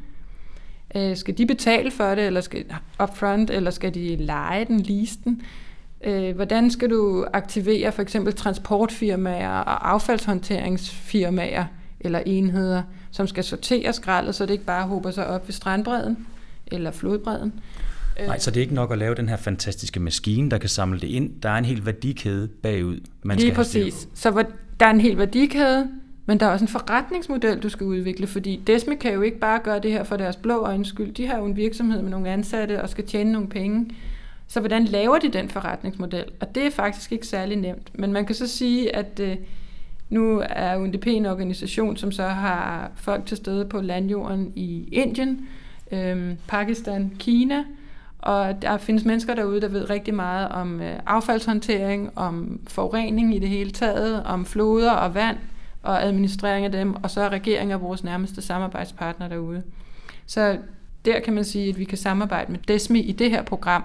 Øh, skal de betale for det, eller skal upfront, eller skal de lege den, lease den? Øh, hvordan skal du aktivere for eksempel transportfirmaer og affaldshåndteringsfirmaer eller enheder, som skal sortere skraldet, så det ikke bare håber sig op ved strandbredden eller flodbredden? Nej, så det er ikke nok at lave den her fantastiske maskine, der kan samle det ind. Der er en hel værdikæde bagud, man Lige skal præcis. Så der er en hel værdikæde, men der er også en forretningsmodel, du skal udvikle, fordi Desme kan jo ikke bare gøre det her for deres blå øjnes skyld. De har jo en virksomhed med nogle ansatte og skal tjene nogle penge. Så hvordan laver de den forretningsmodel? Og det er faktisk ikke særlig nemt. Men man kan så sige, at øh, nu er UNDP en organisation, som så har folk til stede på landjorden i Indien, øh, Pakistan, Kina, og der findes mennesker derude, der ved rigtig meget om øh, affaldshåndtering, om forurening i det hele taget, om floder og vand, og administrering af dem, og så er regeringen vores nærmeste samarbejdspartner derude. Så der kan man sige, at vi kan samarbejde med DESMI i det her program,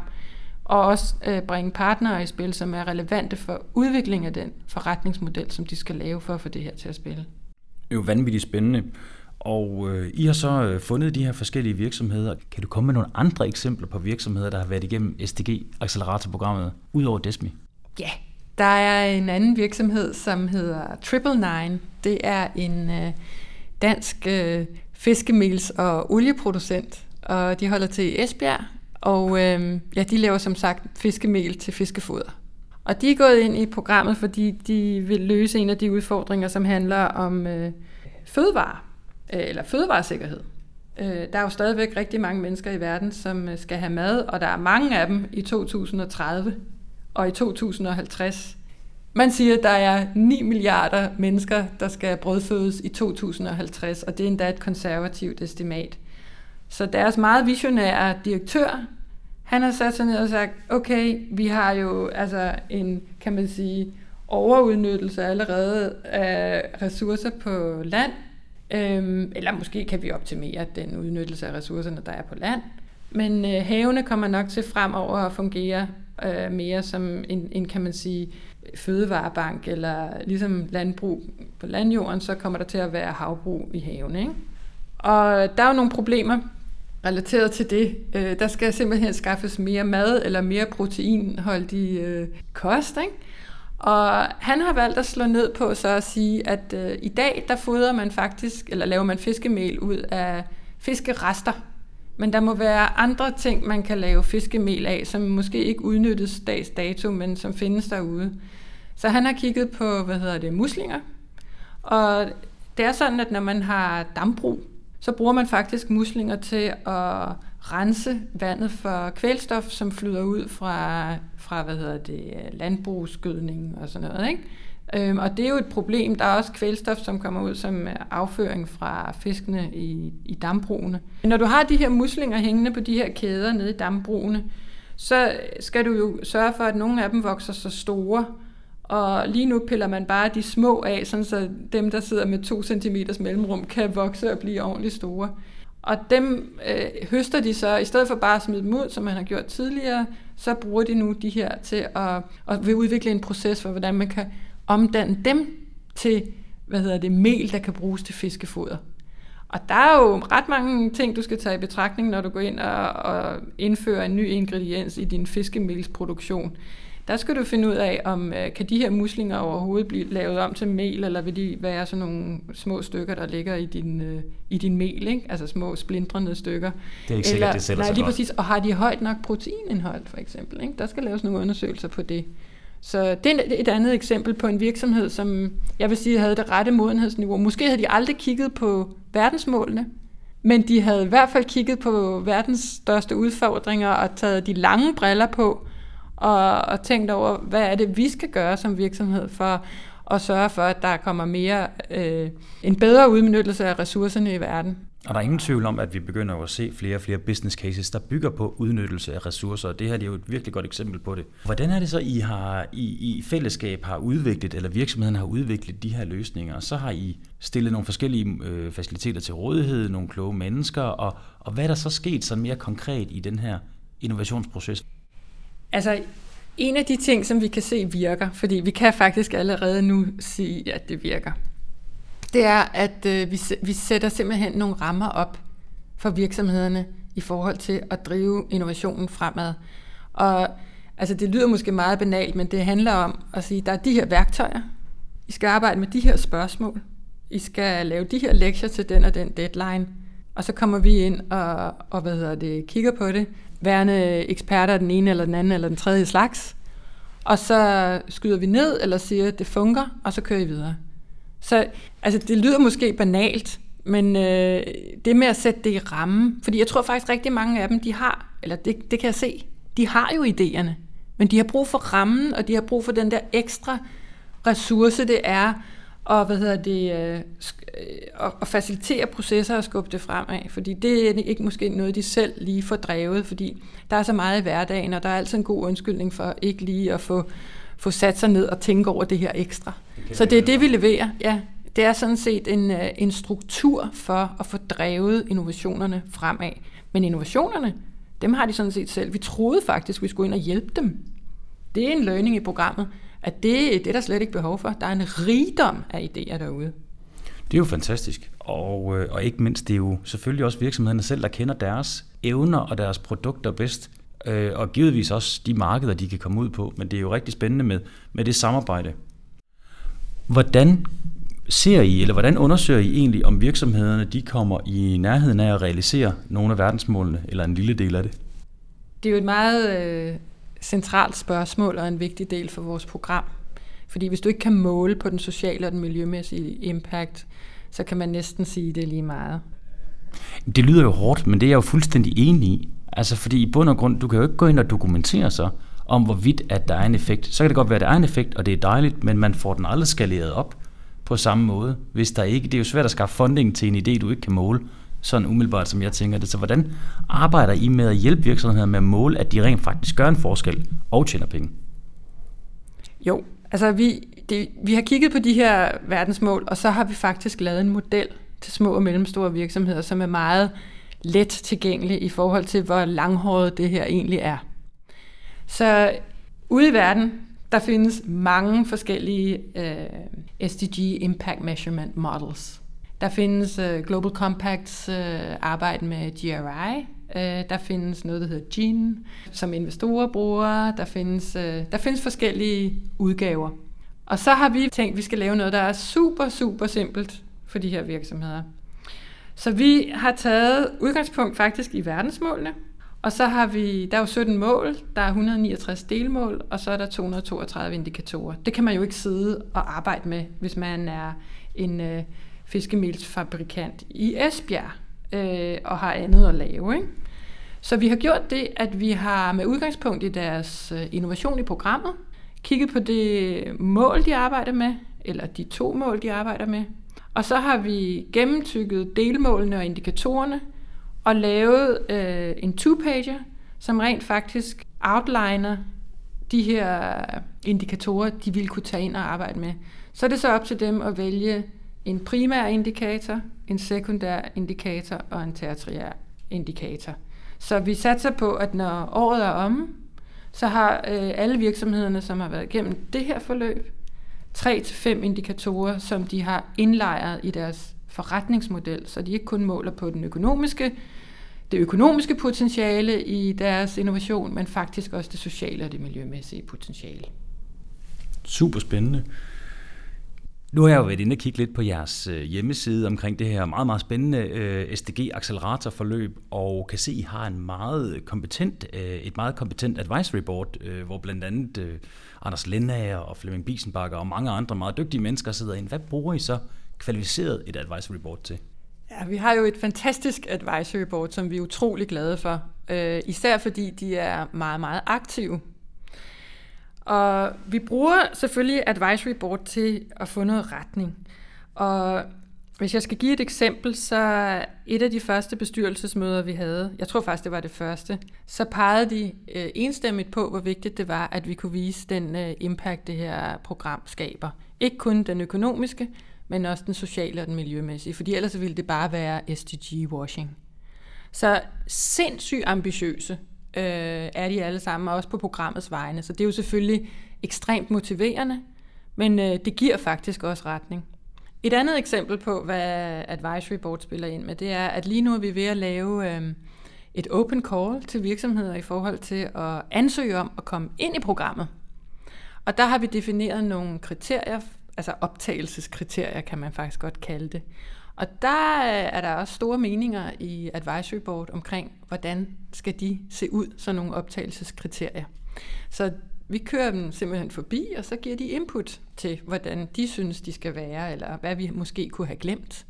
og også øh, bringe partnere i spil, som er relevante for udvikling af den forretningsmodel, som de skal lave for at få det her til at spille. Det er jo vanvittigt spændende. Og øh, I har så øh, fundet de her forskellige virksomheder. Kan du komme med nogle andre eksempler på virksomheder, der har været igennem SDG Accelerator-programmet, udover Desmi? Ja, der er en anden virksomhed, som hedder Triple Nine. Det er en øh, dansk øh, fiskemels- og olieproducent, og de holder til i Esbjerg. Og øh, ja, de laver som sagt fiskemel til fiskefoder. Og de er gået ind i programmet, fordi de vil løse en af de udfordringer, som handler om øh, fødevare, øh, eller fødevaresikkerhed. Øh, der er jo stadigvæk rigtig mange mennesker i verden, som øh, skal have mad, og der er mange af dem i 2030 og i 2050. Man siger, at der er 9 milliarder mennesker, der skal brødfødes i 2050, og det er endda et konservativt estimat. Så deres meget visionære direktør, han har sat sig ned og sagt, okay, vi har jo altså en, kan man sige, overudnyttelse allerede af ressourcer på land, øhm, eller måske kan vi optimere den udnyttelse af ressourcerne, der er på land. Men øh, havene kommer nok til fremover at fungere øh, mere som en, en, kan man sige, fødevarebank, eller ligesom landbrug på landjorden, så kommer der til at være havbrug i havene. Ikke? Og der er jo nogle problemer relateret til det. Øh, der skal simpelthen skaffes mere mad, eller mere proteinholdig øh, kost, ikke? Og han har valgt at slå ned på så at sige, at øh, i dag der fodrer man faktisk, eller laver man fiskemel ud af fiskerester, men der må være andre ting, man kan lave fiskemel af, som måske ikke udnyttes dags dato, men som findes derude. Så han har kigget på, hvad hedder det, muslinger. Og det er sådan, at når man har dambrug, så bruger man faktisk muslinger til at rense vandet for kvælstof, som flyder ud fra, fra hvad hedder det, landbrugsgødning og sådan noget. Ikke? Øhm, og det er jo et problem. Der er også kvælstof, som kommer ud som øh, afføring fra fiskene i, i dambrugene. Når du har de her muslinger hængende på de her kæder nede i dambrugene, så skal du jo sørge for, at nogle af dem vokser så store, og lige nu piller man bare de små af, sådan så dem, der sidder med 2 cm mellemrum, kan vokse og blive ordentligt store. Og dem øh, høster de så, i stedet for bare at smide dem ud, som man har gjort tidligere, så bruger de nu de her til at, at vil udvikle en proces for, hvordan man kan omdanne dem til hvad hedder det, mel, der kan bruges til fiskefoder. Og der er jo ret mange ting, du skal tage i betragtning, når du går ind og, og indfører en ny ingrediens i din fiskemelsproduktion. Der skal du finde ud af, om øh, kan de her muslinger overhovedet blive lavet om til mel, eller vil de være sådan nogle små stykker, der ligger i din, øh, i din mel, ikke? altså små splindrende stykker. Det er ikke sikkert, det sælger nej, sig lige godt. præcis. Og har de højt nok proteinindhold, for eksempel? Ikke? Der skal laves nogle undersøgelser på det. Så det er et andet eksempel på en virksomhed, som jeg vil sige havde det rette modenhedsniveau. Måske havde de aldrig kigget på verdensmålene, men de havde i hvert fald kigget på verdens største udfordringer og taget de lange briller på og, og tænkt over, hvad er det, vi skal gøre som virksomhed for at sørge for, at der kommer mere øh, en bedre udnyttelse af ressourcerne i verden. Og der er ingen tvivl om, at vi begynder at se flere og flere business cases, der bygger på udnyttelse af ressourcer, og det her det er jo et virkelig godt eksempel på det. Hvordan er det så, I har I, I fællesskab har udviklet, eller virksomheden har udviklet de her løsninger, så har I stillet nogle forskellige øh, faciliteter til rådighed, nogle kloge mennesker, og, og hvad er der så sket sådan mere konkret i den her innovationsproces? Altså, en af de ting, som vi kan se virker, fordi vi kan faktisk allerede nu sige, at det virker, det er, at øh, vi, vi sætter simpelthen nogle rammer op for virksomhederne i forhold til at drive innovationen fremad. Og altså, det lyder måske meget banalt, men det handler om at sige, at der er de her værktøjer, I skal arbejde med de her spørgsmål, I skal lave de her lektier til den og den deadline, og så kommer vi ind og, og hvad hedder det, kigger på det, værende eksperter den ene eller den anden eller den tredje slags, og så skyder vi ned eller siger, at det funker, og så kører I videre. Så altså, det lyder måske banalt, men øh, det med at sætte det i ramme, fordi jeg tror faktisk rigtig mange af dem, de har, eller det, det kan jeg se, de har jo idéerne, men de har brug for rammen, og de har brug for den der ekstra ressource, det er, og hvad hedder det, øh, og, og facilitere processer og skubbe det fremad, fordi det er ikke måske noget, de selv lige får drevet, fordi der er så meget i hverdagen, og der er altid en god undskyldning for ikke lige at få, få sat sig ned og tænke over det her ekstra. Okay, så det er det, vi leverer, ja. Det er sådan set en, en struktur for at få drevet innovationerne fremad. Men innovationerne, dem har de sådan set selv. Vi troede faktisk, vi skulle ind og hjælpe dem. Det er en learning i programmet, at det, det er der slet ikke behov for. Der er en rigdom af idéer derude. Det er jo fantastisk, og, øh, og ikke mindst, det er jo selvfølgelig også virksomhederne selv, der kender deres evner og deres produkter bedst, øh, og givetvis også de markeder, de kan komme ud på, men det er jo rigtig spændende med, med det samarbejde. Hvordan ser I, eller hvordan undersøger I egentlig, om virksomhederne de kommer i nærheden af at realisere nogle af verdensmålene, eller en lille del af det? Det er jo et meget øh, centralt spørgsmål og en vigtig del for vores program. Fordi hvis du ikke kan måle på den sociale og den miljømæssige impact, så kan man næsten sige det lige meget. Det lyder jo hårdt, men det er jeg jo fuldstændig enig i. Altså fordi i bund og grund, du kan jo ikke gå ind og dokumentere sig om, hvorvidt at der er en effekt. Så kan det godt være, at der er en effekt, og det er dejligt, men man får den aldrig skaleret op på samme måde. Hvis der ikke, det er jo svært at skaffe funding til en idé, du ikke kan måle, sådan umiddelbart, som jeg tænker det. Så hvordan arbejder I med at hjælpe virksomheder med at måle, at de rent faktisk gør en forskel og tjener penge? Jo, altså vi, det, vi har kigget på de her verdensmål, og så har vi faktisk lavet en model til små og mellemstore virksomheder, som er meget let tilgængelig i forhold til, hvor langhåret det her egentlig er. Så ude i verden, der findes mange forskellige øh, SDG Impact Measurement Models. Der findes øh, Global Compacts øh, arbejde med GRI. Øh, der findes noget, der hedder Gene, som investorer bruger. Der findes, øh, der findes forskellige udgaver. Og så har vi tænkt, at vi skal lave noget, der er super, super simpelt for de her virksomheder. Så vi har taget udgangspunkt faktisk i verdensmålene, og så har vi, der er jo 17 mål, der er 169 delmål, og så er der 232 indikatorer. Det kan man jo ikke sidde og arbejde med, hvis man er en øh, fiskemelsfabrikant i Esbjerg øh, og har andet at lave. Ikke? Så vi har gjort det, at vi har med udgangspunkt i deres øh, innovation i programmet, kigget på det mål, de arbejder med, eller de to mål, de arbejder med. Og så har vi gennemtykket delmålene og indikatorerne, og lavet øh, en two-pager, som rent faktisk outliner de her indikatorer, de vil kunne tage ind og arbejde med. Så er det så op til dem at vælge en primær indikator, en sekundær indikator og en tertiær indikator. Så vi satser på, at når året er omme, så har øh, alle virksomhederne, som har været igennem det her forløb, tre til fem indikatorer, som de har indlejret i deres forretningsmodel, så de ikke kun måler på den økonomiske, det økonomiske potentiale i deres innovation, men faktisk også det sociale og det miljømæssige potentiale. Super spændende. Nu har jeg jo været inde og kigge lidt på jeres øh, hjemmeside omkring det her meget, meget spændende øh, SDG SDG-acceleratorforløb, og kan se, at I har en meget kompetent, øh, et meget kompetent advisory board, hvor blandt andet Anders Lindager og Flemming Biesenbakker og mange andre meget dygtige mennesker sidder ind. Hvad bruger I så kvalificeret et advisory board til? Ja, vi har jo et fantastisk advisory board, som vi er utrolig glade for. især fordi de er meget, meget aktive og vi bruger selvfølgelig advisory board til at få noget retning. Og hvis jeg skal give et eksempel, så et af de første bestyrelsesmøder, vi havde, jeg tror faktisk, det var det første, så pegede de øh, enstemmigt på, hvor vigtigt det var, at vi kunne vise den øh, impact, det her program skaber. Ikke kun den økonomiske, men også den sociale og den miljømæssige, fordi ellers ville det bare være SDG-washing. Så sindssygt ambitiøse øh, er de alle sammen, også på programmets vegne. Så det er jo selvfølgelig ekstremt motiverende, men øh, det giver faktisk også retning. Et andet eksempel på, hvad Advisory Board spiller ind med, det er, at lige nu er vi ved at lave øh, et open call til virksomheder i forhold til at ansøge om at komme ind i programmet. Og der har vi defineret nogle kriterier, altså optagelseskriterier kan man faktisk godt kalde det. Og der øh, er der også store meninger i Advisory Board omkring, hvordan skal de se ud, sådan nogle optagelseskriterier. Så vi kører dem simpelthen forbi, og så giver de input til, hvordan de synes, de skal være, eller hvad vi måske kunne have glemt.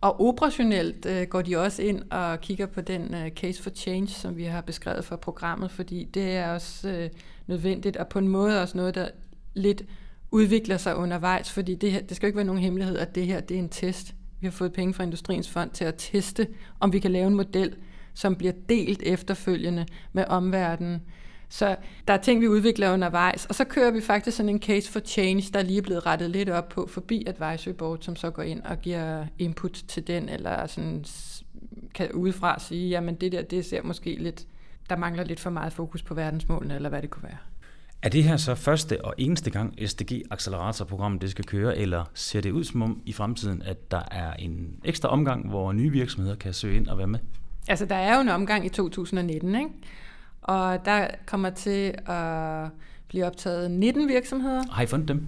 Og operationelt øh, går de også ind og kigger på den øh, case for change, som vi har beskrevet for programmet, fordi det er også øh, nødvendigt, og på en måde også noget, der lidt udvikler sig undervejs, fordi det, her, det skal jo ikke være nogen hemmelighed, at det her det er en test. Vi har fået penge fra Industriens Fond til at teste, om vi kan lave en model, som bliver delt efterfølgende med omverdenen. Så der er ting, vi udvikler undervejs, og så kører vi faktisk sådan en case for change, der lige er blevet rettet lidt op på forbi Advisory Board, som så går ind og giver input til den, eller sådan kan udefra sige, jamen det der, det ser måske lidt, der mangler lidt for meget fokus på verdensmålene, eller hvad det kunne være. Er det her så første og eneste gang SDG-acceleratorprogrammet det skal køre, eller ser det ud som om i fremtiden, at der er en ekstra omgang, hvor nye virksomheder kan søge ind og være med? Altså, der er jo en omgang i 2019, ikke? Og der kommer til at blive optaget 19 virksomheder. Har I fundet dem?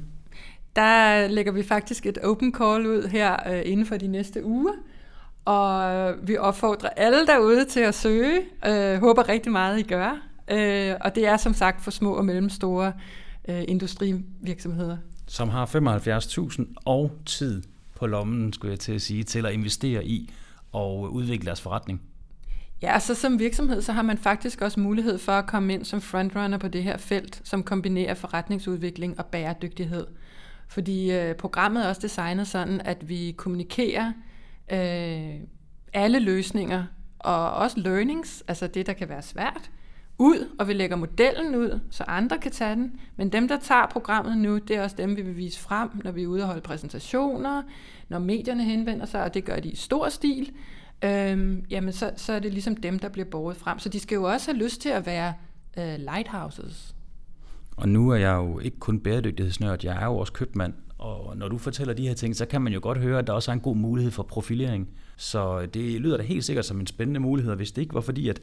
Der lægger vi faktisk et open call ud her øh, inden for de næste uger. Og vi opfordrer alle derude til at søge. Øh, håber rigtig meget, I gør. Øh, og det er som sagt for små og mellemstore øh, industrivirksomheder. Som har 75.000 og tid på lommen, skulle jeg til at sige, til at investere i og udvikle deres forretning. Ja, så som virksomhed, så har man faktisk også mulighed for at komme ind som frontrunner på det her felt, som kombinerer forretningsudvikling og bæredygtighed. Fordi øh, programmet er også designet sådan, at vi kommunikerer øh, alle løsninger og også learnings, altså det, der kan være svært, ud, og vi lægger modellen ud, så andre kan tage den. Men dem, der tager programmet nu, det er også dem, vi vil vise frem, når vi er ude og holde præsentationer, når medierne henvender sig, og det gør de i stor stil. Øhm, jamen, så, så er det ligesom dem, der bliver båret frem. Så de skal jo også have lyst til at være øh, lighthouses. Og nu er jeg jo ikke kun bæredygtighedsnørd, jeg er jo også købmand. Og når du fortæller de her ting, så kan man jo godt høre, at der også er en god mulighed for profilering. Så det lyder da helt sikkert som en spændende mulighed, hvis det ikke var fordi, at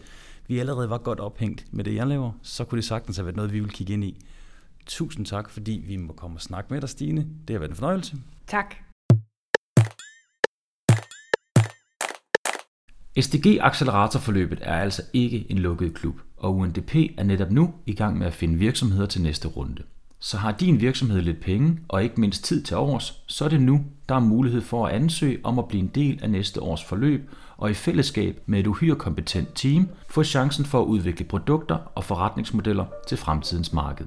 vi allerede var godt ophængt med det, jeg laver, så kunne det sagtens have været noget, vi vil kigge ind i. Tusind tak, fordi vi må komme og snakke med dig, Stine. Det har været en fornøjelse. Tak. SDG-acceleratorforløbet er altså ikke en lukket klub, og UNDP er netop nu i gang med at finde virksomheder til næste runde. Så har din virksomhed lidt penge og ikke mindst tid til overs, så er det nu, der er mulighed for at ansøge om at blive en del af næste års forløb og i fællesskab med et uhyre kompetent team få chancen for at udvikle produkter og forretningsmodeller til fremtidens marked.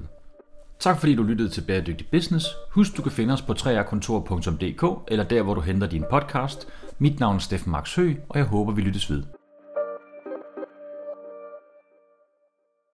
Tak fordi du lyttede til Bæredygtig Business. Husk, du kan finde os på 3rkontor.dk eller der, hvor du henter din podcast. Mit navn er Steffen Max Hø, og jeg håber, vi lyttes ved.